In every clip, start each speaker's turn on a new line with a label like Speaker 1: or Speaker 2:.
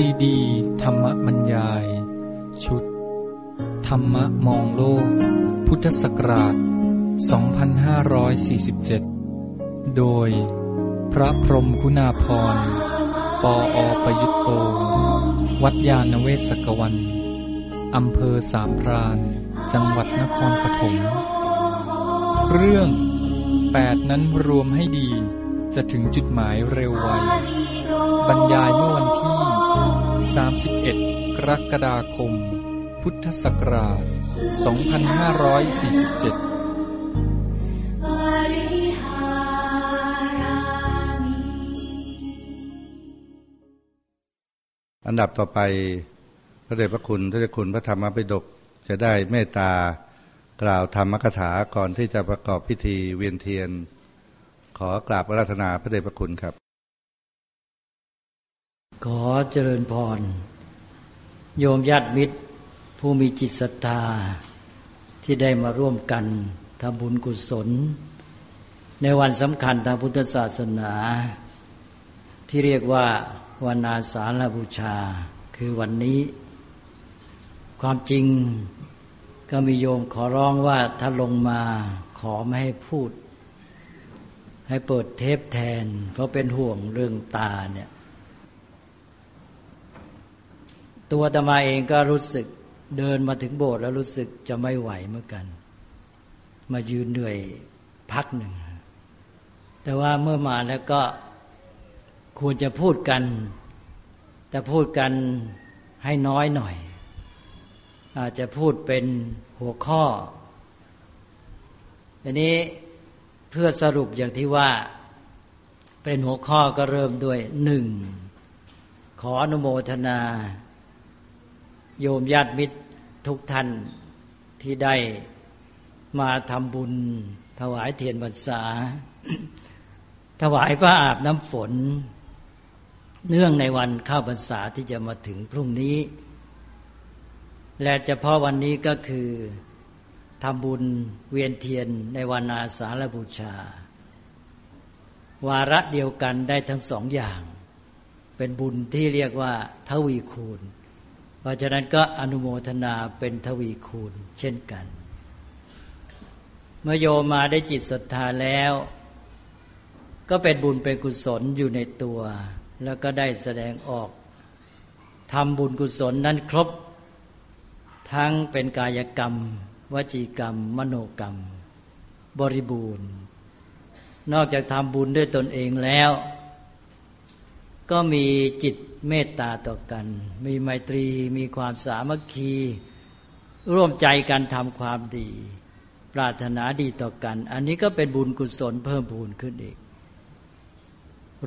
Speaker 1: ซีดี ธรรมบรรยาย ชุด ธรรมะมองโลก พุทธศักราช 2547 โดย พระพรมคุณาพร ปออประยุตโต วัดยาณเวศกวันอำเภอสามพราน จังหวัดนครปฐม เรื่องแปดนั้นรวมให้ดี จะถึงจุดหมายเร็วไว บรรยายเมื่อวัน 31 กรกฎาคม พุทธศักราช 2547
Speaker 2: อันดับต่อไปพระเดชพระคุณท่านเจ้าคุณพระธรรมปิฎกจะได้เมตตากล่าวธรรมกถาก่อนที่จะประกอบพิธีเวียนเทียน ขอกราบพระราธนาพระเดชพระคุณครับ
Speaker 3: ขอเจริญพร โยมญาติมิตร ผู้มีจิตศรัทธา ที่ได้มาร่วมกันทำบุญกุศล ในวันสำคัญทางพุทธศาสนา ที่เรียกว่าวันอาสาฬบูชา คือวันนี้ ความจริงก็มีโยมขอร้องว่าถ้าลงมาขอไม่ให้พูด ให้เปิดเทปแทน เพราะเป็นห่วงเรื่องตาเนี่ย ตัวตมาเองก็รู้สึกเดินมาถึงโบสถ์แล้วรู้สึกจะไม่ไหวเหมือนกัน มายืนเหนื่อยพักหนึ่ง แต่ว่าเมื่อมาแล้วก็ควรจะพูดกัน แต่พูดกันให้น้อยหน่อย อาจจะพูดเป็นหัวข้ออันนี้เพื่อสรุปอย่างที่ว่าเป็นหัวข้อก็เริ่มด้วยหนึ่งขออนุโมทนา โยมญาติมิตรทุกท่านที่ได้มาทำบุญ ถวายเทียนพรรษา ถวายพระอาบน้ำฝน เนื่องในวันเข้าพรรษาที่จะมาถึงพรุ่งนี้ และเฉพาะวันนี้ก็คือทำบุญเวียนเทียนในวันอาสาฬบูชา วาระเดียวกันได้ทั้งสองอย่าง เป็นบุญที่เรียกว่าทวีคูณ ราะฉะนั้นก็อนุโมทนาเป็นทวีคูณเช่นกัน เมื่อโยมมาได้จิตศรัทธาแล้ว ก็เป็นบุญเป็นกุศลอยู่ในตัว แล้วก็ได้แสดงออกทำบุญกุศลนั้นครบ ทั้งเป็นกายกรรม วจีกรรม มโนกรรม บริบูรณ์ นอกจากทำบุญด้วยตนเองแล้ว ก็มีจิต เมตตาต่อกัน มีไมตรีมีความสามัคคี ร่วมใจกันทำความดี ปรารถนาดีต่อกัน อันนี้ก็เป็นบุญกุศลเพิ่มพูนขึ้นอีก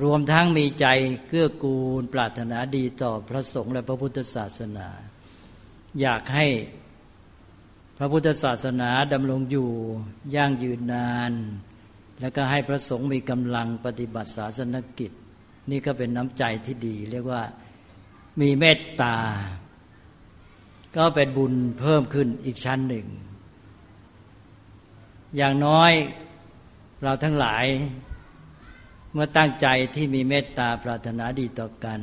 Speaker 3: รวมทั้งมีใจเกื้อกูล ปรารถนาดีต่อพระสงฆ์และพระพุทธศาสนา อยากให้พระพุทธศาสนาดำรงอยู่ยั่งยืนนาน แล้วก็ให้พระสงฆ์มีกำลังปฏิบัติศาสนกิจ นี่ก็เป็นน้ำใจที่ดี เรียกว่ามีเมตตา ก็เป็นบุญเพิ่มขึ้นอีกชั้นหนึ่ง อย่างน้อยเราทั้งหลาย เมื่อตั้งใจที่มีเมตตาปรารถนาดีต่อกัน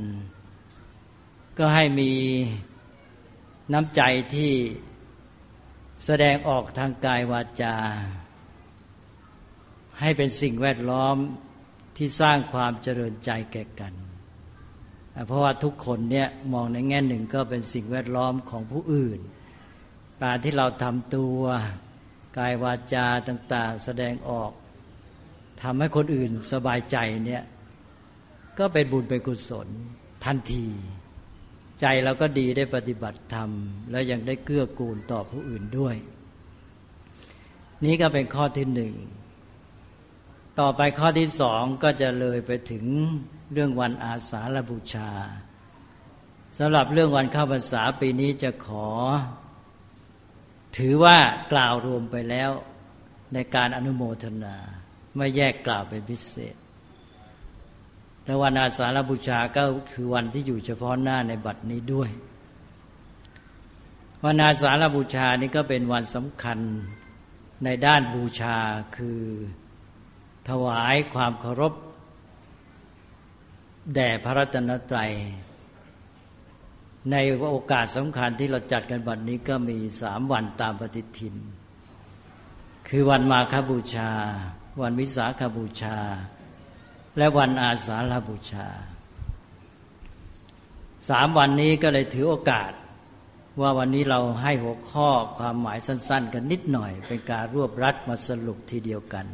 Speaker 3: ก็ให้มีน้ำใจที่แสดงออกทางกายวาจา ให้เป็นสิ่งแวดล้อม ที่สร้างความเจริญใจแก่กัน เพราะว่าทุกคนเนี่ยมองในแง่หนึ่งก็เป็นสิ่งแวดล้อมของผู้อื่น การที่เราทำตัวกายวาจาต่างๆ แสดงออกทำให้คนอื่นสบายใจเนี่ยก็เป็นบุญเป็นกุศลทันที ใจเราก็ดีได้ปฏิบัติธรรม แล้วยังได้เกื้อกูลต่อผู้อื่นด้วย นี่ก็เป็นข้อที่หนึ่ง ต่อไปข้อที่สองก็จะเลยไปถึงเรื่องวันอาสาฬบูชาสำหรับเรื่องวันเข้าพรรษาปีนี้จะขอ ถือว่ากล่าวรวมไปแล้วในการอนุโมทนา ไม่แยกกล่าวเป็นพิเศษ และวันอาสาฬบูชาก็คือวันที่อยู่เฉพาะหน้าในบัดนี้ด้วย วันอาสาฬบูชานี้ก็เป็นวันสำคัญในด้านบูชาคือ ถวายความเคารพ แด่พระรัตนตรัย ในโอกาสสำคัญที่เราจัดกันวันนี้ก็มีสามวันตามปฏิทิน คือวันมาคบูชา วันวิสาขบูชา และวันอาสาฬบูชา สามวันนี้ก็เลยถือโอกาสว่าวันนี้เราให้หัวข้อความหมายสั้น ๆ กันนิดหน่อย เป็นการรวบรัดมาสรุปทีเดียวกัน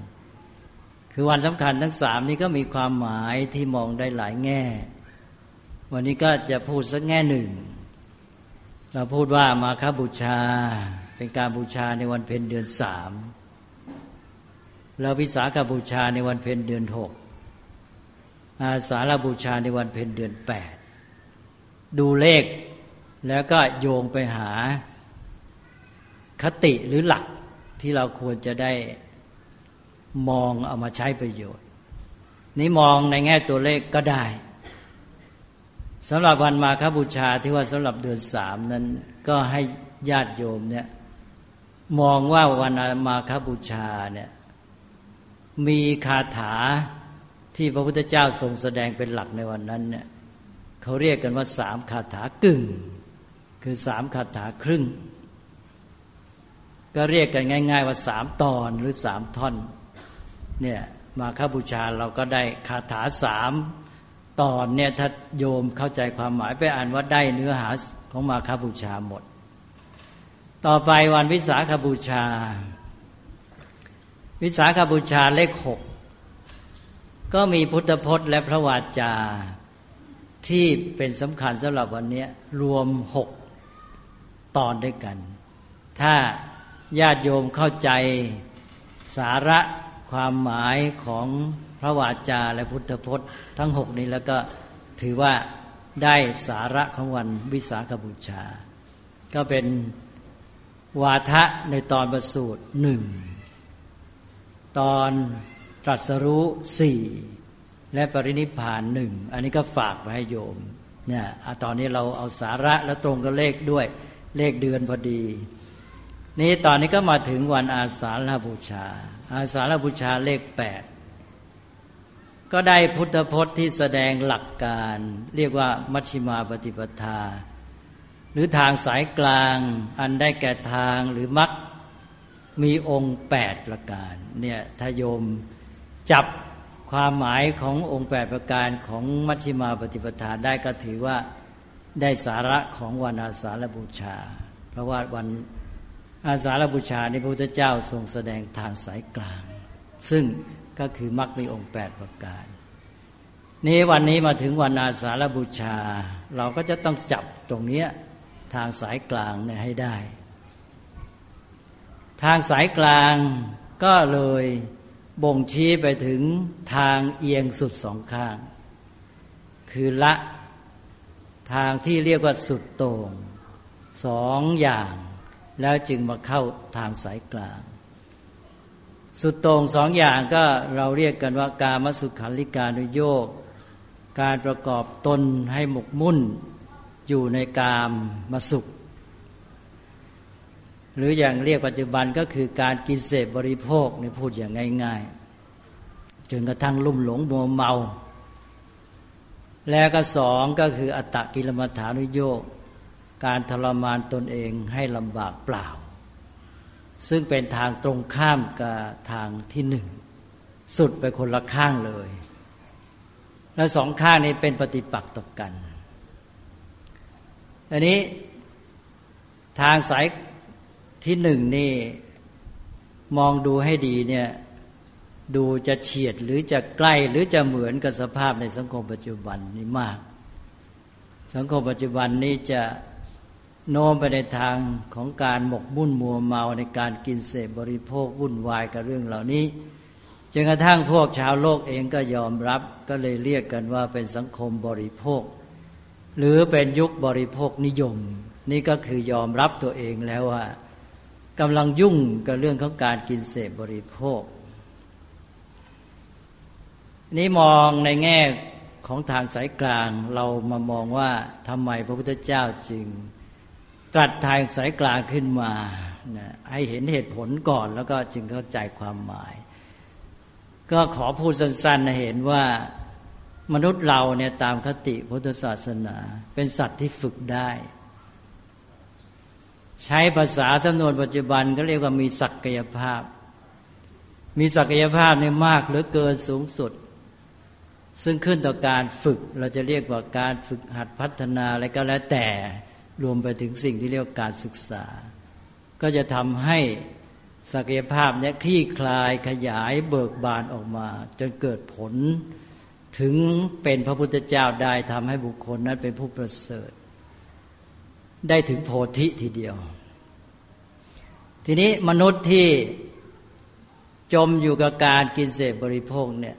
Speaker 3: คือวันสำคัญทั้งสามนี้ก็มีความหมายที่มองได้หลายแง่ วันนี้ก็จะพูดสักแง่หนึ่ง เราพูดว่ามาคบูชา เป็นการบูชาในวันเพ็ญเดือนสามแล้ววิสาขบูชาในวันเพ็ญเดือนหกอาสาฬบูชาในวันเพ็ญเดือนแปดดูเลขแล้วก็โยงไปหาคติหรือหลักที่เราควรจะได้ มองเอามาใช้ประโยชน์ นี้มองในแง่ตัวเลขก็ได้สำหรับวันมาคบูชาที่ว่าสำหรับเดือนสามนั้น ก็ให้ญาติโยมเนี่ยมองว่าวันมาคบูชาเนี่ยมีคาถาที่พระพุทธเจ้าทรงแสดงเป็นหลักในวันนั้นเนี่ยเขาเรียกกันว่าสามคาถากึ่ง คือสามคาถาครึ่ง ก็เรียกกันง่าย ๆ ว่าสามตอนหรือสามท่อน เนี่ยมาคบูชาเราก็ได้คาถาสามตอนเนี่ยถ้าโยมเข้าใจความหมายไปอ่านว่าได้เนื้อหาของมาคบูชาหมด ต่อไปวันวิสาขบูชา วิสาขบูชาเลขหกก็มีพุทธพจน์และพระวาจาที่เป็นสำคัญสำหรับวันนี้รวมหกตอนด้วยกัน ถ้าญาติโยมเข้าใจสาระ ความหมายของพระวาจาและพุทธพจน์ ทั้งหกนี้แล้วก็ถือว่าได้สาระของวันวิสาขบูชา ก็เป็นวาทะในตอนประสูตรหนึ่งตอนตรัสรู้สี่และปรินิพานหนึ่งอันนี้ก็ฝากไปให้โยมเนี่ยตอนนี้เราเอาสาระและตรงกับเลขด้วยเลขเดือนพอดี นี่ตอนนี้ก็มาถึงวันอาสาฬบูชา อาสาฬบูชาเลขแปดก็ได้พุทธพจน์ที่แสดงหลักการ เรียกว่ามัชฌิมาปฏิปทา หรือทางสายกลาง อันได้แก่ทางหรือมักมีองค์แปดประการเนี่ยถ้าโยมจับความหมายขององค์แปดประการของมัชฌิมาปฏิปทาได้ก็ถือว่าได้สาระของวันอาสาฬบูชา เพราะว่าวัน อาสาฬบูชาในพระพุทธเจ้าทรงแสดงทางสายกลาง ซึ่งก็คือมรรคมีองค์แปดประการนี้วันนี้มาถึงวันอาสาฬบูชา เราก็จะต้องจับตรงนี้ทางสายกลางเนี่ยให้ได้ ทางสายกลางก็เลยบ่งชี้ไปถึงทางเอียงสุดสองข้าง คือละทางที่เรียกว่าสุดโต่งสองอย่าง แล้วจึงมาเข้าทางสายกลาง สุดต่งสองอย่างก็เราเรียกกันว่ากามสุขันลิกานุโยกการประกอบตนให้หมกมุ่นอยู่ในกามมาสุข หรืออย่างเรียกปัจจุบันก็คือการกินเสพบริโภคในพูดอย่างง่าย ๆ จนกระทั่งลุ่มหลงมัวเมา แล้วก็สองก็คืออัตตกิลมัฐานุโยก การทรมานตนเองให้ลำบากเปล่า ซึ่งเป็นทางตรงข้ามกับทางที่หนึ่ง สุดไปคนละข้างเลย และสองข้างนี้เป็นปฏิปักษ์ต่อกัน อันนี้ทางสายที่หนึ่งนี่มองดูให้ดีเนี่ยดูจะเฉียดหรือจะใกล้หรือจะเหมือนกับสภาพในสังคมปัจจุบันนี้มาก สังคมปัจจุบันนี้จะ โน้มไปในทางของการหมกมุ่นมัวเมาในการกินเสพบริโภควุ่นวายกับเรื่องเหล่านี้จนกระทั่งพวกชาวโลกเองก็ยอมรับก็เลยเรียกกันว่าเป็นสังคมบริโภค หรือเป็นยุคบริโภคนิยม นี่ก็คือยอมรับตัวเองแล้วว่ากำลังยุ่งกับเรื่องของการกินเสพบริโภค นี้มองในแง่ของทางสายกลางเรามามองว่าทำไมพระพุทธเจ้าจึง ตรัสทางสายกลางขึ้นมาให้เห็นเหตุผลก่อนแล้วก็จึงเข้าใจความหมาย ก็ขอพูดสั้นๆนะเห็นว่ามนุษย์เราเนี่ยตามคติพุทธศาสนา เป็นสัตว์ที่ฝึกได้ ใช้ภาษาสำนวนปัจจุบันก็เรียกว่ามีศักยภาพ มีศักยภาพเนี่ยมากหรือเกินสูงสุด ซึ่งขึ้นต่อการฝึกเราจะเรียกว่าการฝึกหัดพัฒนาอะไรก็แล้วแต่ รวมไปถึงสิ่งที่เรียกว่าการศึกษา ก็จะทำให้ศักยภาพนี้คลี่คลายขยายเบิกบานออกมา จนเกิดผลถึงเป็นพระพุทธเจ้าได้ทำให้บุคคลนั้นเป็นผู้ประเสริฐ ได้ถึงโพธิทีเดียว ทีนี้มนุษย์ที่จมอยู่กับการกินเสพบริโภคเนี่ย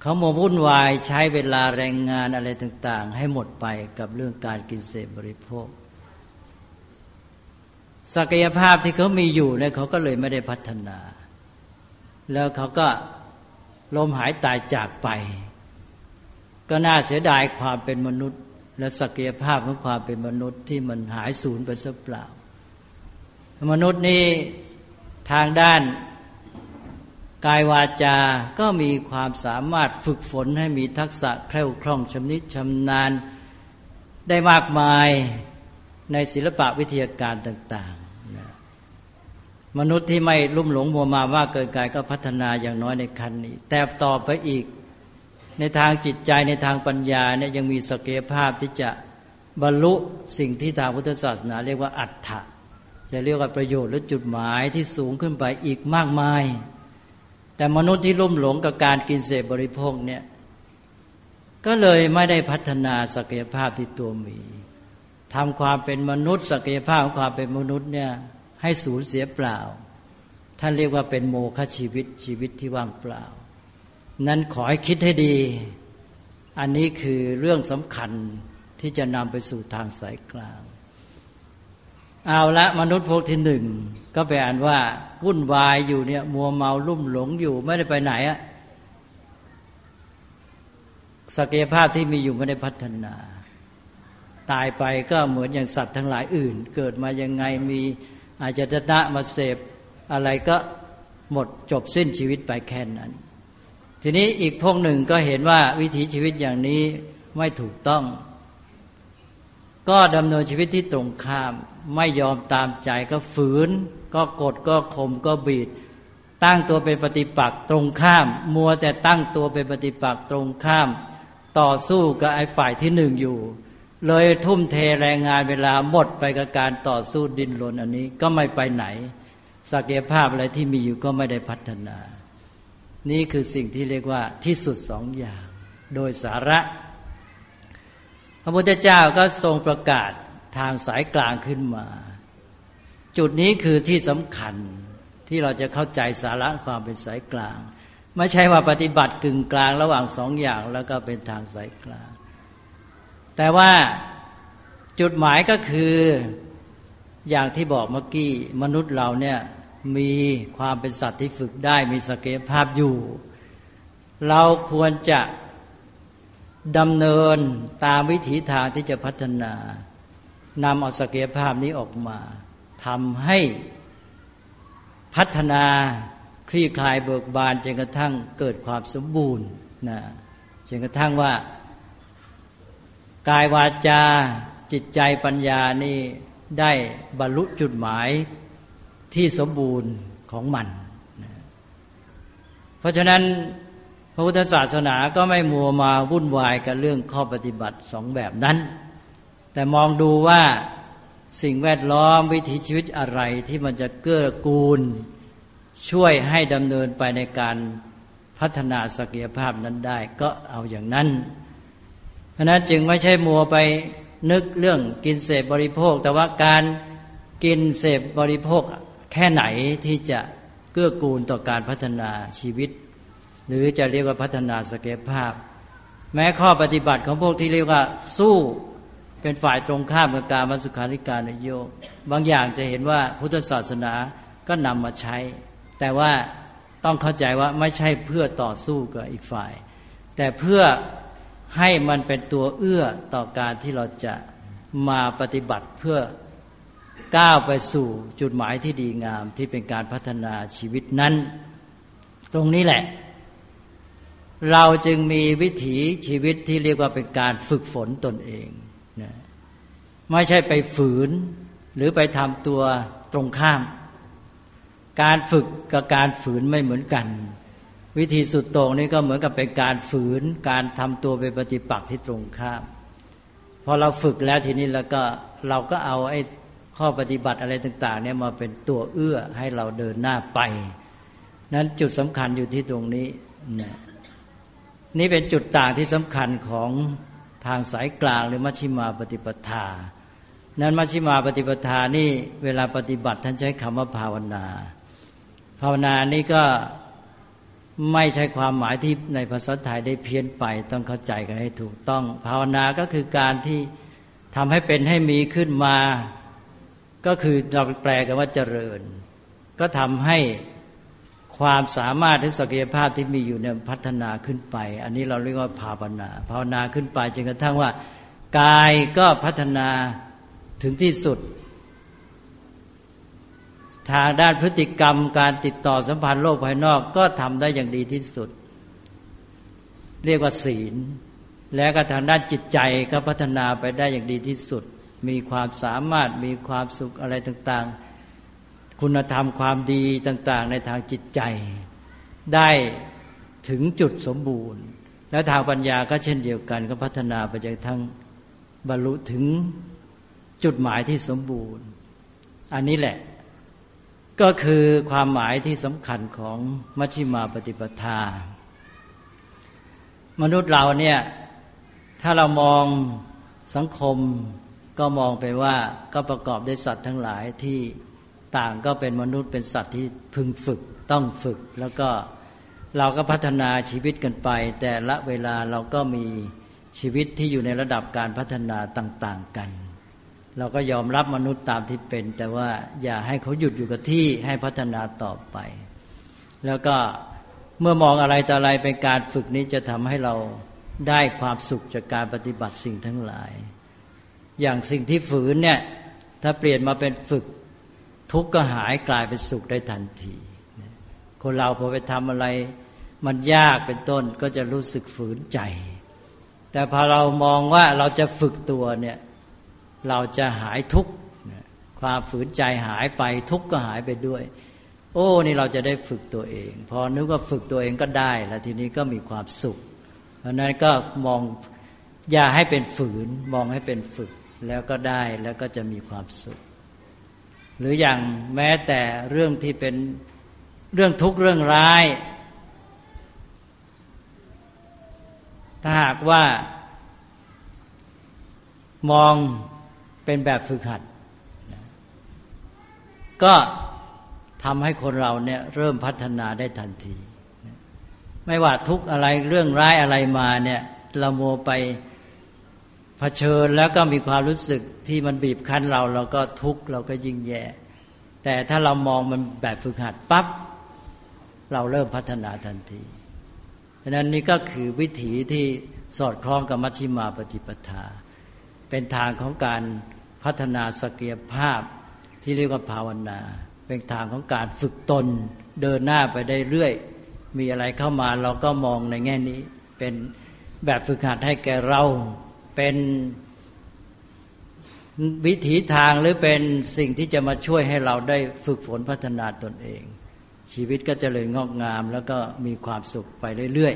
Speaker 3: เขาโมวุ่นวายใช้เวลาแรงงานอะไรต่าง ๆ ให้หมดไปกับเรื่องการกินเสพบริโภค ศักยภาพที่เขามีอยู่เนี่ยเขาก็เลยไม่ได้พัฒนา แล้วเขาก็ลมหายตายจากไป ก็น่าเสียดายความเป็นมนุษย์ และศักยภาพของความเป็นมนุษย์ที่มันหายสูญไปซะเปล่า มนุษย์นี่ทางด้าน กายวาจาก็มีความสามารถฝึกฝนให้มีทักษะแคล่วคล่องชำนิชำนาญ ได้มากมายในศิลปะวิทยาการต่างๆ มนุษย์ที่ไม่ลุ่มหลงมัวมามากเกินกายก็พัฒนาอย่างน้อยในคันนี้ แต่ต่อไปอีก ในทางจิตใจในทางปัญญาเนี่ยยังมีศักยภาพที่จะบรรลุสิ่งที่ทางพุทธศาสนา เรียกว่าอัตถะจะเรียกว่าประโยชน์หรือจุดหมายที่สูงขึ้นไปอีกมากมาย แต่มนุษย์ที่ลุ่มหลงกับการกินเสพบริโภคเนี่ย ก็เลยไม่ได้พัฒนาศักยภาพที่ตัวมีทำความเป็นมนุษย์ ศักยภาพของความเป็นมนุษย์เนี่ยให้สูญเสียเปล่า ท่านเรียกว่าเป็นโมฆะชีวิตชีวิตที่ว่างเปล่า นั้นขอให้คิดให้ดี อันนี้คือเรื่องสำคัญที่จะนำไปสู่ทางสายกลาง เอาละมนุษย์พวกที่หนึ่งก็ไปอ่านว่าวุ่นวายอยู่เนี่ย มัวเมาลุ่มหลงอยู่ไม่ได้ไปไหนอะศักยภาพที่มีอยู่ไม่ได้พัฒนา ตายไปก็เหมือนอย่างสัตว์ทั้งหลายอื่น เกิดมายังไงมีอาจจะตะมาเสพอะไรก็หมดจบสิ้นชีวิตไปแค่นั้น ทีนี้อีกพวกหนึ่งก็เห็นว่าวิถีชีวิตอย่างนี้ไม่ถูกต้อง ก็ดำเนินชีวิตที่ตรงข้าม ไม่ยอมตามใจก็ฝืน ก็กดก็ข่มก็บีดตั้งตัวเป็นปฏิปักษ์ตรงข้าม มัวแต่ตั้งตัวเป็นปฏิปักษ์ตรงข้าม ต่อสู้กับไอ้ฝ่ายที่หนึ่งอยู่ เลยทุ่มเทแรงงานเวลาหมดไปกับการต่อสู้ดินรนอันนี้ก็ไม่ไปไหน ศักยภาพอะไรที่มีอยู่ก็ไม่ได้พัฒนา นี่คือสิ่งที่เรียกว่าที่สุดสองอย่าง โดยสาระ ระพุทธเจ้าก็ทรงประกาศทางสายกลางขึ้นมา จุดนี้คือที่สำคัญที่เราจะเข้าใจสาระความเป็นสายกลาง ไม่ใช่ว่าปฏิบัติกึ่งกลางระหว่างสองอย่างแล้วก็เป็นทางสายกลาง แต่ว่าจุดหมายก็คืออย่างที่บอกเมื่อกี้มนุษย์เราเนี่ยมีความเป็นสัตว์ที่ฝึกได้มีศักยภาพอยู่ เราควรจะ ดำเนินตามวิถีทางที่จะพัฒนานำเอาศักยภาพนี้ออกมาทำให้พัฒนาคลี่คลายเบิกบานจนกระทั่งเกิดความสมบูรณ์นะจนกระทั่งว่ากายวาจาจิตใจปัญญานี่ได้บรรลุจุดหมายที่สมบูรณ์ของมันนะเพราะฉะนั้น ระพุทธศาสนาก็ไม่มัวมาวุ่นวายกับเรื่องข้อปฏิบัติสองแบบนั้น แต่มองดูว่าสิ่งแวดล้อมวิถีชีวิตอะไรที่มันจะเกื้อกูล ช่วยให้ดำเนินไปในการพัฒนาศักยภาพนั้นได้ก็เอาอย่างนั้น เพราะนั้นจึงไม่ใช่มัวไปนึกเรื่องกินเสพบริโภค แต่ว่าการกินเสพบริโภคแค่ไหนที่จะเกื้อกูลต่อการพัฒนาชีวิต หรือจะเรียกว่าพัฒนาศักยภาพ แม้ข้อปฏิบัติของพวกที่เรียกว่าสู้เป็นฝ่ายตรงข้ามกับการมสุขาริการนโยกบางอย่างจะเห็นว่าพุทธศาสนาก็นำมาใช้ แต่ว่าต้องเข้าใจว่าไม่ใช่เพื่อต่อสู้กับอีกฝ่าย แต่เพื่อให้มันเป็นตัวเอื้อต่อการที่เราจะมาปฏิบัติเพื่อก้าวไปสู่จุดหมายที่ดีงามที่เป็นการพัฒนาชีวิตนั้น ตรงนี้แหละ เราจึงมีวิถีชีวิตที่เรียกว่าเป็นการฝึกฝนตนเองนะไม่ใช่ไปฝืน หรือไปทำตัวตรงข้าม การฝึกกับการฝืนไม่เหมือนกัน วิธีสุดตรงนี้ก็เหมือนกับเป็นการฝืน การทำตัวเป็นปฏิปักษ์ที่ตรงข้ามพอเราฝึกแล้วทีนี้แล้วก็เราก็เอาไอ้ข้อปฏิบัติอะไรต่าง ๆ เนี่ยมาเป็นตัวเอื้อให้เราเดินหน้าไป นั้นจุดสำคัญอยู่ที่ตรงนี้นะ นี่เป็นจุดต่างที่สำคัญของทางสายกลางหรือมัชฌิมาปฏิปทา นั้นมัชฌิมาปฏิปทานี่เวลาปฏิบัติท่านใช้คำว่าภาวนา ภาวนานี่ก็ไม่ใช่ความหมายที่ในภาษาไทยได้เพี้ยนไปต้องเข้าใจกันให้ถูกต้อง ภาวนาก็คือการที่ทำให้เป็นให้มีขึ้นมา ก็คือเราแปลกันว่าเจริญ ก็ทำให้ ความสามารถหรือศักยภาพที่มีอยู่เนี่ยพัฒนาขึ้นไป อันนี้เราเรียกว่าภาวนา ภาวนาขึ้นไปจนกระทั่งว่า กายก็พัฒนาถึงที่สุด ทางด้านพฤติกรรมการติดต่อสัมพันธ์โลกภายนอกก็ทำได้อย่างดีที่สุด เรียกว่าศีล แล้วก็ทางด้านจิตใจก็พัฒนาไปได้อย่างดีที่สุด มีความสามารถมีความสุขอะไรต่าง ๆ คุณธรรมความดีต่าง ๆ ในทางจิตใจ ได้ถึงจุดสมบูรณ์ และทางปัญญาก็เช่นเดียวกัน ก็พัฒนาไปจนทั้งบรรลุถึงจุดหมายที่สมบูรณ์ อันนี้แหละ ก็คือความหมายที่สำคัญของมัชฌิมาปฏิปทา มนุษย์เราเนี่ยถ้าเรามองสังคมก็มองไปว่าก็ประกอบด้วยสัตว์ทั้งหลายที่ ต่างก็เป็นมนุษย์เป็นสัตว์ที่พึงฝึกต้องฝึก แล้วก็เราก็พัฒนาชีวิตกันไป แต่ละเวลาเราก็มีชีวิตที่อยู่ในระดับการพัฒนาต่าง ๆกัน เราก็ยอมรับมนุษย์ตามที่เป็น แต่ว่าอย่าให้เขาหยุดอยู่กับที่ให้พัฒนาต่อไป แล้วก็เมื่อมองอะไรต่ออะไรเป็นการฝึกนี้จะทำให้เราได้ความสุขจากการปฏิบัติสิ่งทั้งหลาย อย่างสิ่งที่ฝืนเนี่ยถ้าเปลี่ยนมาเป็นฝึก ทุกข์ก็หายกลายเป็นสุขได้ทันที คนเราพอไปทำอะไร มันยากเป็นต้นก็จะรู้สึกฝืนใจ แต่พอเรามองว่าเราจะฝึกตัวเนี่ย เราจะหายทุกข์ความฝืนใจหายไปทุกข์ก็หายไปด้วย โอ้นี่เราจะได้ฝึกตัวเอง พอนึกว่าฝึกตัวเองก็ได้ แล้วทีนี้ก็มีความสุข เพราะนั้นก็มองอย่าให้เป็นฝืน มองให้เป็นฝึกแล้วก็ได้แล้วก็จะมีความสุข หรืออย่างแม้แต่เรื่องที่เป็นเรื่องทุกข์เรื่องร้าย ถ้าหากว่ามองเป็นแบบฝึกหัด ก็ทำให้คนเราเนี่ยเริ่มพัฒนาได้ทันที ไม่ว่าทุกอะไรเรื่องร้ายอะไรมาเนี่ยเราโมไป เผชิญแล้วก็มีความรู้สึกที่มันบีบคั้นเราเราก็ทุกข์เราก็ยิ่งแย่ แต่ถ้าเรามองมันแบบฝึกหัดปับ๊บเราเริ่มพัฒนาทันทีดังนั้นนี่ก็คือวิถีที่สอดคล้องกับมัชฌิมาปฏิปทา เป็นทางของการพัฒนาสกิยภาพที่เรียกว่าภาวนา เป็นทางของการฝึกตนเดินหน้าไปได้เรื่อย มีอะไรเข้ามาเราก็มองในแง่นี้ เป็นแบบฝึกหัดให้แก่เรา เป็นวิถีทางหรือเป็นสิ่งที่จะมาช่วยให้เราได้ฝึกฝนพัฒนาตนเอง ชีวิตก็จะเลยงอกงาม แล้วก็มีความสุขไปเรื่อย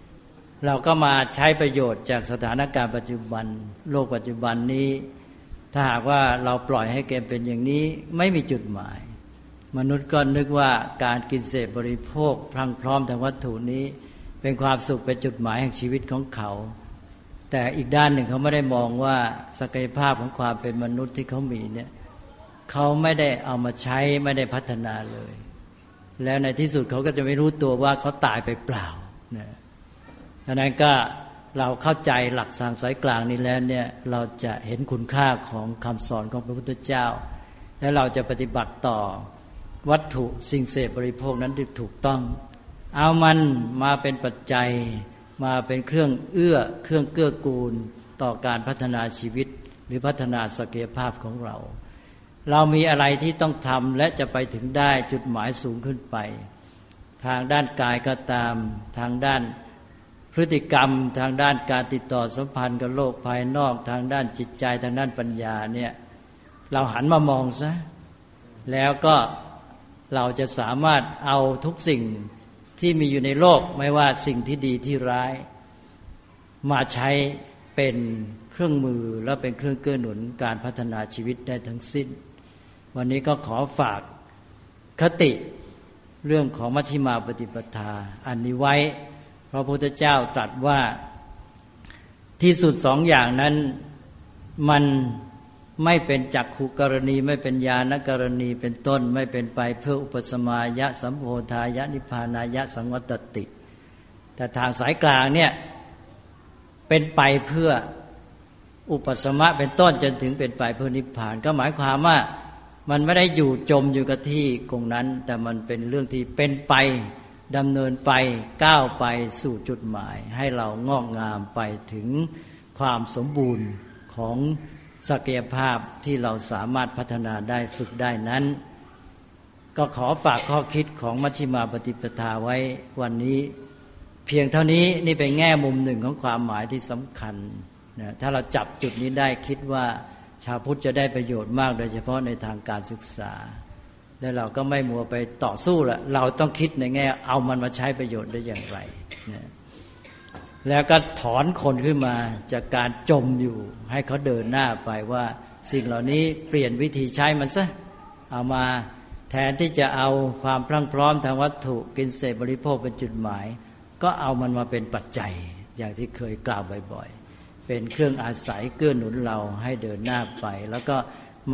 Speaker 3: ๆ เราก็มาใช้ประโยชน์จากสถานการณ์ปัจจุบัน โลกปัจจุบันนี้ ถ้าหากว่าเราปล่อยให้เกมเป็นอย่างนี้ไม่มีจุดหมาย มนุษย์ก็นึกว่าการกินเสพบริโภคพลังพร้อมทางวัตถุนี้ เป็นความสุขเป็นจุดหมายแห่งชีวิตของเขา แต่อีกด้านหนึ่งเขาไม่ได้มองว่าศักยภาพของความเป็นมนุษย์ที่เขามีเนี่ยเขาไม่ได้เอามาใช้ไม่ได้พัฒนาเลย แล้วในที่สุดเขาก็จะไม่รู้ตัวว่าเขาตายไปเปล่านะดังนั้นก็เราเข้าใจหลักสามสายกลางนี้แล้วเนี่ยเราจะเห็นคุณค่าของคำสอนของพระพุทธเจ้า และเราจะปฏิบัติต่อวัตถุสิ่งเสพบริโภคนั้นถูกต้อง เอามันมาเป็นปัจจัย มาเป็นเครื่องเอื้อเครื่องเกื้อกูลต่อการพัฒนาชีวิต หรือพัฒนาศักยภาพของเรา เรามีอะไรที่ต้องทำและจะไปถึงได้จุดหมายสูงขึ้นไป ทางด้านกายก็ตาม ทางด้านพฤติกรรม ทางด้านการติดต่อสัมพันธ์กับโลกภายนอก ทางด้านจิตใจทางด้านปัญญาเนี่ยเราหันมามองซะแล้วก็เราจะสามารถเอาทุกสิ่ง ที่มีอยู่ในโลกไม่ว่าสิ่งที่ดีที่ร้าย มาใช้เป็นเครื่องมือและเป็นเครื่องเกื้อหนุนการพัฒนาชีวิตได้ทั้งสิ้น วันนี้ก็ขอฝากคติเรื่องของมัชฌิมาปฏิปทา อันนี้ไว้พระพุทธเจ้าตรัสว่าที่สุดสองอย่างนั้นมัน ไม่เป็นจักขุกรณี ไม่เป็นญาณกรณีเป็นต้น ไม่เป็นไปเพื่ออุปสมายะสัมโพธายะนิพานายะสังวัตติ แต่ทางสายกลางเนี่ยเป็นไปเพื่ออุปสมะเป็นต้นจนถึงเป็นไปเพื่อนิพพาน ก็หมายความว่ามันไม่ได้อยู่จมอยู่กับที่ตรงนั้น แต่มันเป็นเรื่องที่เป็นไปดำเนินไปก้าวไปสู่จุดหมาย ให้เรางอกงามไปถึงความสมบูรณ์ของ ศักยภาพที่เราสามารถพัฒนาได้ฝึกได้นั้น ก็ขอฝากข้อคิดของมัชฌิมาปฏิปทาไว้วันนี้ เพียงเท่านี้นี่เป็นแง่มุมหนึ่งของความหมายที่สำคัญนะถ้าเราจับจุดนี้ได้คิดว่าชาวพุทธจะได้ประโยชน์มาก โดยเฉพาะในทางการศึกษา และเราก็ไม่มัวไปต่อสู้ละเราต้องคิดในแง่เอามันมาใช้ประโยชน์ได้อย่างไรนะ แล้วก็ถอนคนขึ้นมาจากการจมอยู่ ให้เขาเดินหน้าไปว่าสิ่งเหล่านี้เปลี่ยนวิธีใช้มันซะเอามาแทนที่จะเอาความพรั่งพร้อมทางวัตถุกินเสพบริโภคเป็นจุดหมาย ก็เอามันมาเป็นปัจจัยอย่างที่เคยกล่าวบ่อยๆ เป็นเครื่องอาศัยเกื้อหนุนเราให้เดินหน้าไป แล้วก็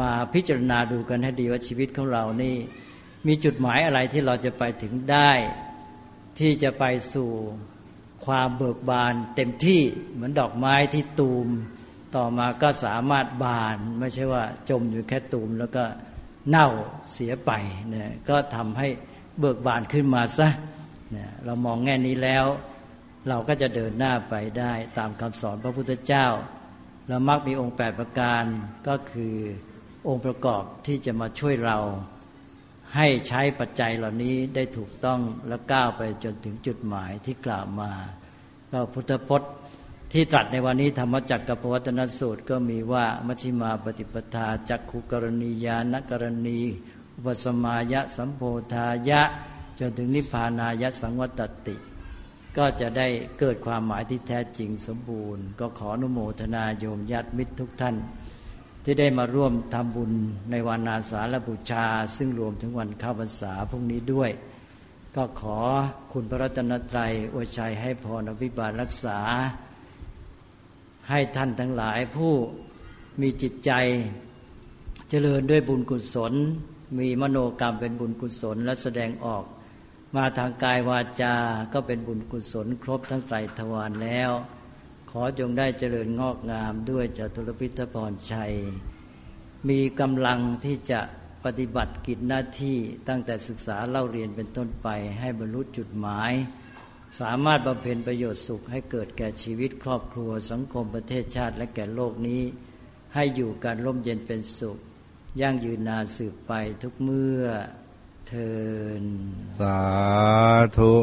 Speaker 3: มาพิจารณาดูกันให้ดีว่าชีวิตของเรานี่ มีจุดหมายอะไรที่เราจะไปถึงได้ ที่จะไปสู่ ความเบิกบานเต็มที่เหมือนดอกไม้ที่ตูม ต่อมาก็สามารถบาน ไม่ใช่ว่าจมอยู่แค่ตูมแล้วก็เน่าเสียไปเนี่ยก็ทำให้เบิกบานขึ้นมาซะเนี่ยเรามองแง่นี้แล้ว เราก็จะเดินหน้าไปได้ตามคำสอนพระพุทธเจ้าแล้วมักมีองค์แปดประการก็คือองค์ประกอบที่จะมาช่วยเรา ให้ใช้ปัจจัยเหล่านี้ได้ถูกต้องและก้าวไปจนถึงจุดหมายที่กล่าวมา ก็พุทธพจน์ที่ตรัสในวันนี้ธรรมจักรกับวัตนสูตรก็มีว่ามัชฌิมาปฏิปทาจักขุกรณียานกรณี อุปสมายะสัมโพธายะ จนถึงนิพพานายะสังวัตติ ก็จะได้เกิดความหมายที่แท้จริงสมบูรณ์ ก็ขออนุโมทนาโยมญาติมิตรทุกท่าน ที่ได้มาร่วมทำบุญในวันอาสาฬบูชา ซึ่งรวมถึงวันเข้าพรรษาพรุ่งนี้ด้วย ก็ขอคุณพระรัตนตรัยอวยชัยให้พรอภิบาลรักษา ให้ท่านทั้งหลายผู้มีจิตใจ เจริญด้วยบุญกุศล มีมโนกรรมเป็นบุญกุศลและแสดงออก มาทางกายวาจาก็เป็นบุญกุศลครบทั้งไตรทวารแล้ว ขอจงได้เจริญงอกงามด้วยจตุรพิทพรชัย มีกำลังที่จะปฏิบัติกิจหน้าที่ตั้งแต่ศึกษาเล่าเรียนเป็นต้นไปให้บรรลุจุดหมาย สามารถบำเพ็ญประโยชน์สุขให้เกิดแก่ชีวิตครอบครัวสังคมประเทศชาติและแก่โลกนี้ ให้อยู่การร่มเย็นเป็นสุข ยั่งยืนนานสืบไปทุกเมื่อเทิน
Speaker 2: สาธุ